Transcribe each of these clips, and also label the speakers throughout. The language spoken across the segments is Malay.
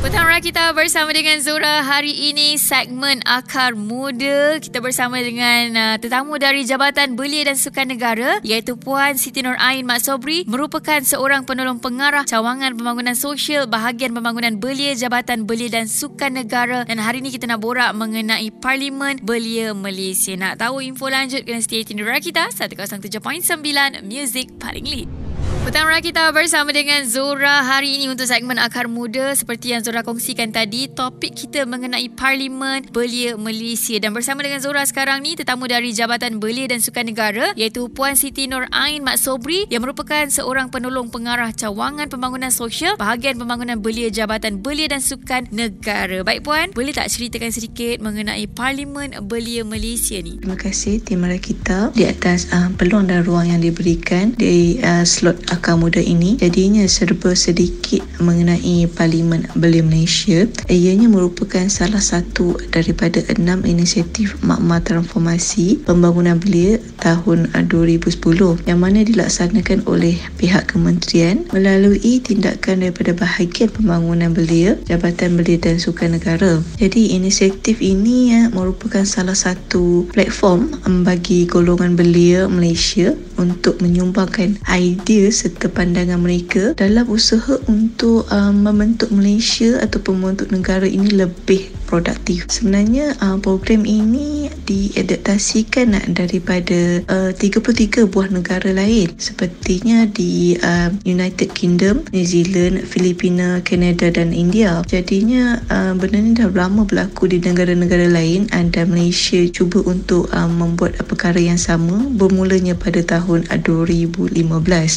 Speaker 1: Petang kita bersama dengan Zura hari ini segmen Akar Muda. Kita bersama dengan uh, tetamu dari Jabatan Belia dan Sukan Negara iaitu Puan Siti Nur Ain Mak Sobri merupakan seorang penolong pengarah cawangan pembangunan sosial bahagian pembangunan belia Jabatan Belia dan Sukan Negara dan hari ini kita nak borak mengenai Parlimen Belia Malaysia. Nak tahu info lanjut kena stay tune Rakita 107.9 Music paling lead. Petang kita bersama dengan Zora hari ini untuk segmen Akar Muda seperti yang Zora kongsikan tadi topik kita mengenai Parlimen Belia Malaysia dan bersama dengan Zora sekarang ni tetamu dari Jabatan Belia dan Sukan Negara iaitu Puan Siti Nur Ain Mak Sobri yang merupakan seorang penolong pengarah cawangan pembangunan sosial bahagian pembangunan belia Jabatan Belia dan Sukan Negara. Baik Puan, boleh tak ceritakan sedikit mengenai Parlimen Belia Malaysia ni?
Speaker 2: Terima kasih tim kita di atas uh, peluang dan ruang yang diberikan di uh, slot akar muda ini. Jadinya serba sedikit mengenai Parlimen Belia Malaysia. Ianya merupakan salah satu daripada enam inisiatif makmah transformasi pembangunan belia tahun 2010 yang mana dilaksanakan oleh pihak kementerian melalui tindakan daripada bahagian pembangunan belia Jabatan Belia dan Sukan Negara jadi inisiatif ini ya, merupakan salah satu platform bagi golongan belia Malaysia untuk menyumbangkan idea serta pandangan mereka dalam usaha untuk um, membentuk Malaysia atau membentuk negara ini lebih produktif. Sebenarnya uh, program ini diadaptasikan uh, daripada uh, 33 buah negara lain sepertinya di uh, United Kingdom, New Zealand, Filipina, Canada dan India. Jadinya uh, benda ni dah lama berlaku di negara-negara lain dan Malaysia cuba untuk uh, membuat perkara yang sama bermulanya pada tahun 2015.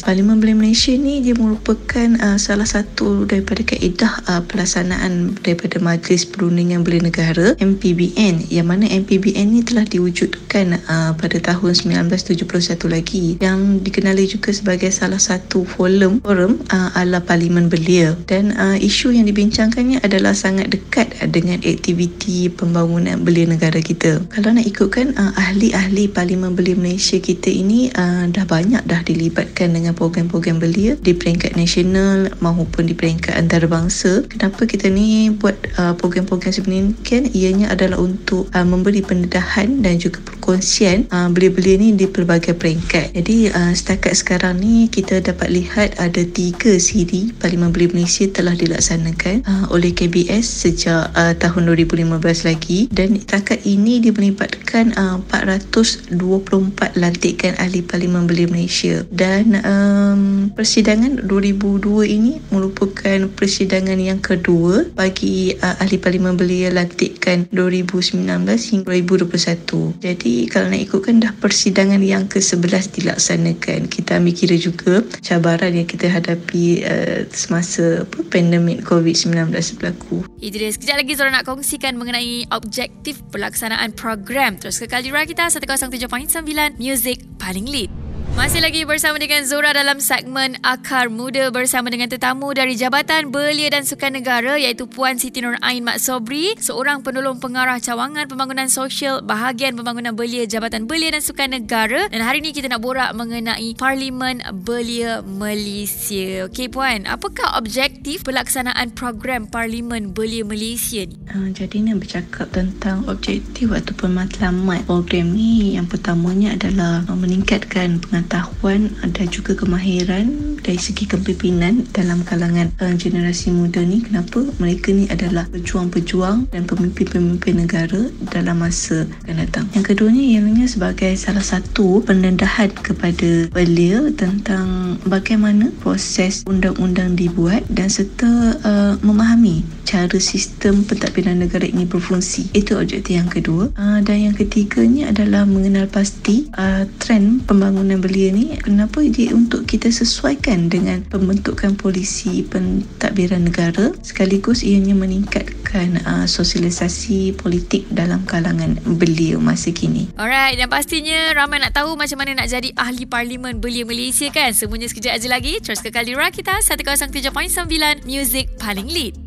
Speaker 2: Parlimen Belia Malaysia ni dia merupakan uh, salah satu daripada kaedah uh, pelaksanaan daripada Majlis Perundingan Belia Negara MPBN yang mana MPBN ini telah diwujudkan uh, pada tahun 1971 lagi yang dikenali juga sebagai salah satu forum forum uh, ala Parlimen Belia dan uh, isu yang dibincangkannya adalah sangat dekat uh, dengan aktiviti pembangunan belia negara kita. Kalau nak ikutkan uh, ahli-ahli Parlimen Belia Malaysia kita ini uh, dah banyak dah dilibatkan dengan program-program belia di peringkat nasional maupun di peringkat antarabangsa. Kenapa kita ni buat uh, program-program sebenarnya kan ianya adalah untuk uh, memberi pendedahan dan juga perkongsian uh, belia-belia ni di pelbagai peringkat. Jadi uh, setakat sekarang ni kita dapat lihat ada tiga siri Parlimen Belia Malaysia telah dilaksanakan uh, oleh KBS sejak uh, tahun 2015 lagi dan setakat ini dia melibatkan uh, 424 lantikan ahli Parlimen Belia Malaysia dan um, persidangan 2002 ini merupakan persidangan yang kedua bagi uh, ahli Parlimen Belia dia lantikkan 2019 hingga 2021. Jadi kalau nak ikutkan dah persidangan yang ke-11 dilaksanakan. Kita ambil kira juga cabaran yang kita hadapi uh, semasa apa, pandemik COVID-19 berlaku.
Speaker 1: Dia. Sekejap lagi Zora nak kongsikan mengenai objektif pelaksanaan program. Terus ke Kalira kita 107.9 Music Paling Lead. Masih lagi bersama dengan Zora dalam segmen Akar Muda bersama dengan tetamu dari Jabatan Belia dan Sukan Negara iaitu Puan Siti Nur Ain Mak Sobri, seorang penolong pengarah cawangan pembangunan sosial bahagian pembangunan belia Jabatan Belia dan Sukan Negara dan hari ini kita nak borak mengenai Parlimen Belia Malaysia. Okey Puan, apakah objektif pelaksanaan program Parlimen Belia Malaysia ni?
Speaker 2: Uh, jadi nak bercakap tentang objektif ataupun matlamat program ni yang pertamanya adalah meningkatkan pengetahuan pengetahuan dan juga kemahiran dari segi kepimpinan dalam kalangan uh, generasi muda ni kenapa mereka ni adalah pejuang-pejuang dan pemimpin-pemimpin negara dalam masa akan datang? Yang keduanya ianya sebagai salah satu pendedahan kepada belia tentang bagaimana proses undang-undang dibuat dan serta uh, memahami cara sistem pentadbiran negara ini berfungsi. Itu objektif yang kedua. Uh, dan yang ketiganya adalah mengenal pasti uh, trend pembangunan belia ni. Kenapa dia untuk kita sesuaikan dengan pembentukan polisi pentadbiran negara sekaligus ianya meningkatkan uh, sosialisasi politik dalam kalangan belia masa kini.
Speaker 1: Alright dan pastinya ramai nak tahu macam mana nak jadi ahli parlimen belia Malaysia kan semuanya sekejap aja lagi terus ke Kalira kita 107.9 Music paling lead.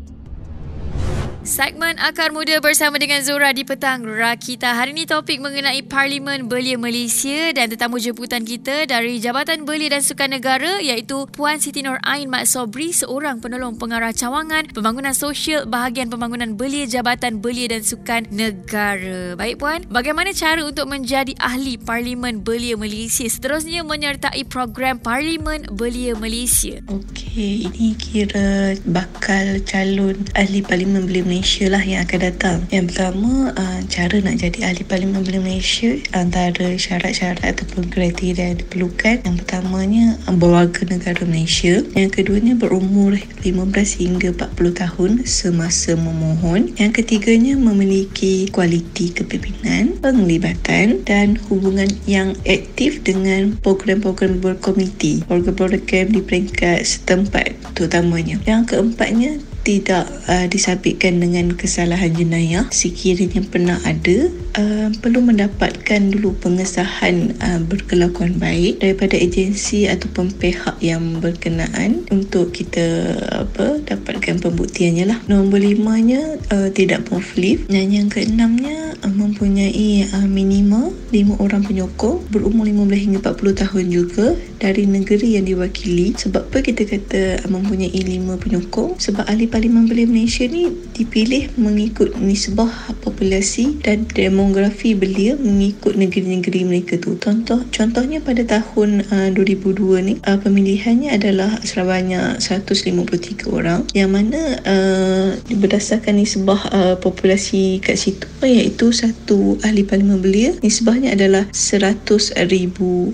Speaker 1: Segmen Akar Muda bersama dengan Zura di Petang Rakita. Hari ini topik mengenai Parlimen Belia Malaysia dan tetamu jemputan kita dari Jabatan Belia dan Sukan Negara iaitu Puan Siti Nur Ain Mat Sobri, seorang penolong pengarah cawangan pembangunan sosial bahagian pembangunan belia Jabatan Belia dan Sukan Negara. Baik Puan, bagaimana cara untuk menjadi ahli Parlimen Belia Malaysia seterusnya menyertai program Parlimen Belia Malaysia?
Speaker 2: Okey, ini kira bakal calon ahli Parlimen Belia Malaysia Malaysia lah yang akan datang. Yang pertama, uh, cara nak jadi ahli Parlimen Belia Malaysia antara syarat-syarat ataupun kriteria yang diperlukan. Yang pertamanya, uh, berwarga negara Malaysia. Yang keduanya, berumur 15 hingga 40 tahun semasa memohon. Yang ketiganya, memiliki kualiti kepimpinan, penglibatan dan hubungan yang aktif dengan program-program berkomiti. Program-program di peringkat setempat terutamanya. Yang keempatnya, tidak uh, disabitkan dengan kesalahan jenayah sekiranya pernah ada uh, perlu mendapatkan dulu pengesahan uh, berkelakuan baik daripada agensi ataupun pihak yang berkenaan untuk kita apa dapatkan pembuktiannya lah. Nombor limanya uh, tidak konflik dan yang keenamnya uh, mempunyai uh, minima lima orang penyokong berumur 15 hingga 40 tahun juga dari negeri yang diwakili. Sebab apa kita kata uh, mempunyai lima penyokong? Sebab ahli Parlimen Belia Malaysia ni dipilih mengikut nisbah populasi dan demografi belia mengikut negeri-negeri mereka tu. Contoh contohnya pada tahun uh, 2002 ni uh, pemilihannya adalah sebanyak 153 orang yang mana uh, berdasarkan nisbah uh, populasi kat situ iaitu satu ahli parlimen belia nisbahnya adalah 100,000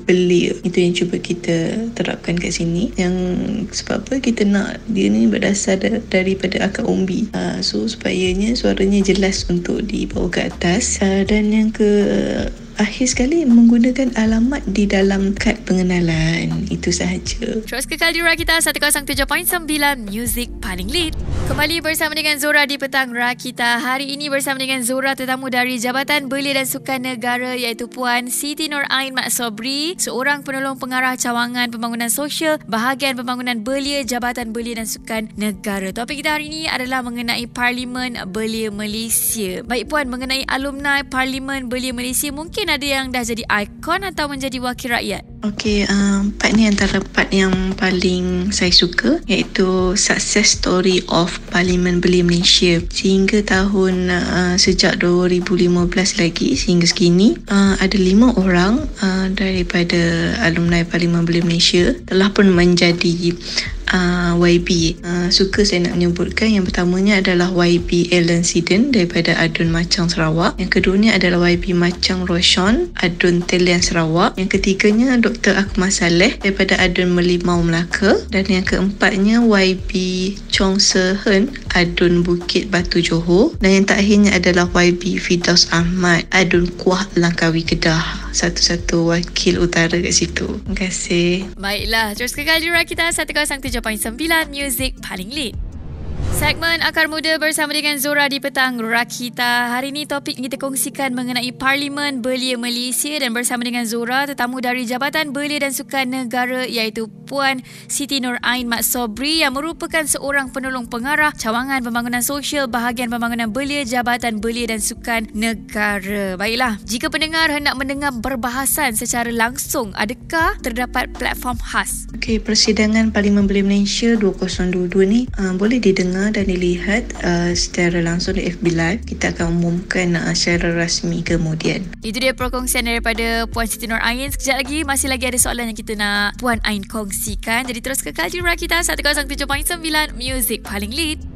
Speaker 2: belia. Itu yang cuba kita terapkan kat sini. Yang sebab apa kita nak dia ni berdasar dari daripada akar umbi. Uh, so supayanya suaranya jelas untuk dibawa ke atas. Uh, dan yang ke akhir sekali menggunakan alamat di dalam kad pengenalan. Itu sahaja.
Speaker 1: Terus kekal di Rakita 107.9 Music paling lead. Kembali bersama dengan Zora di Petang Rakita. Hari ini bersama dengan Zora tetamu dari Jabatan Belia dan Sukan Negara iaitu Puan Siti Nur Ain Mak Sobri, seorang penolong pengarah cawangan pembangunan sosial bahagian pembangunan belia Jabatan Belia dan Sukan Negara. Topik kita hari ini adalah mengenai Parlimen Belia Malaysia. Baik Puan, mengenai alumni Parlimen Belia Malaysia mungkin ada yang dah jadi ikon atau menjadi wakil rakyat?
Speaker 2: Okey, um, part ni antara part yang paling saya suka iaitu success story of Parlimen Belia Malaysia. Sehingga tahun uh, sejak 2015 lagi sehingga sekini uh, ada lima orang uh, daripada alumni Parlimen Belia Malaysia telah pun menjadi uh, YB. Uh, suka saya nak menyebutkan yang pertamanya adalah YB Ellen Siden daripada Adun Macang Sarawak. Yang keduanya adalah YB Macang Roshan Adun Telian Sarawak. Yang ketiganya Dr. Akmal Saleh daripada Adun Melimau Melaka. Dan yang keempatnya YB Chong Sehen Adun Bukit Batu Johor. Dan yang terakhirnya adalah YB Fidaus Ahmad Adun Kuah Langkawi Kedah. Satu-satu wakil utara kat situ. Terima kasih.
Speaker 1: Baiklah, terus kekal di kita 107.9 Music paling lead. Segmen Akar Muda bersama dengan Zora di Petang Rakita. Hari ini topik kita kongsikan mengenai Parlimen Belia Malaysia dan bersama dengan Zora tetamu dari Jabatan Belia dan Sukan Negara iaitu Puan Siti Nur Ain Mat Sobri yang merupakan seorang penolong pengarah cawangan pembangunan sosial bahagian pembangunan belia Jabatan Belia dan Sukan Negara. Baiklah, jika pendengar hendak mendengar perbahasan secara langsung, adakah terdapat platform khas?
Speaker 2: Okey, persidangan Parlimen Belia Malaysia 2022 ni uh, boleh didengar dan dilihat uh, secara langsung di FB Live. Kita akan umumkan uh, secara rasmi kemudian.
Speaker 1: Itu dia perkongsian daripada Puan Siti Nur Ain. Sekejap lagi masih lagi ada soalan yang kita nak Puan Ain kongsikan. Jadi terus kekal di kita 107.9 Music paling lead.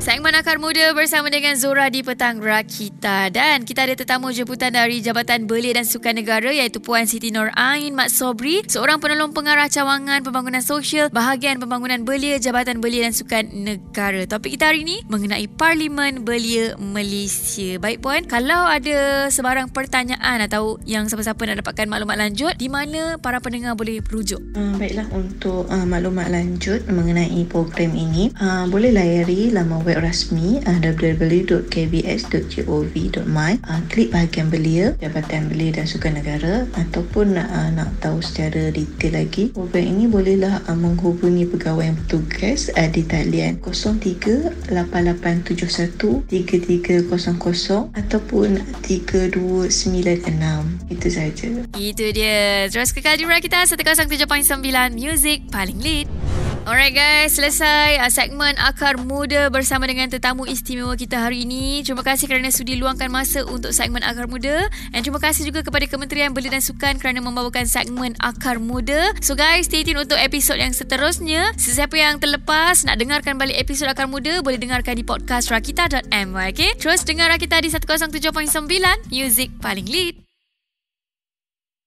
Speaker 1: Segmen Akar Muda bersama dengan Zora di Petang Rakita dan kita ada tetamu jemputan dari Jabatan Belia dan Sukan Negara iaitu Puan Siti Nur Ain Mat Sobri, seorang penolong pengarah cawangan pembangunan sosial bahagian pembangunan belia Jabatan Belia dan Sukan Negara. Topik kita hari ini mengenai Parlimen Belia Malaysia. Baik Puan, kalau ada sebarang pertanyaan atau yang siapa-siapa nak dapatkan maklumat lanjut, di mana para pendengar boleh rujuk?
Speaker 2: Uh, baiklah, untuk uh, maklumat lanjut mengenai program ini, uh, boleh layari laman web web rasmi uh, www.kbs.gov.my uh, klik bahagian belia Jabatan Belia dan Sukan Negara ataupun uh, nak tahu secara detail lagi. Program ini bolehlah uh, menghubungi pegawai yang bertugas uh, di talian 0388713300 ataupun 3296 itu saja
Speaker 1: itu dia. Terus kekal di kita 107.9 Music paling lead Alright guys, selesai uh, segmen Akar Muda bersama dengan tetamu istimewa kita hari ini. Terima kasih kerana sudi luangkan masa untuk segmen Akar Muda. Dan terima kasih juga kepada Kementerian Belia dan Sukan kerana membawakan segmen Akar Muda. So guys, stay tune untuk episod yang seterusnya. Sesiapa yang terlepas nak dengarkan balik episod Akar Muda, boleh dengarkan di podcast rakita.my. Okay? Terus dengar Rakita di 107.9, Music paling lead.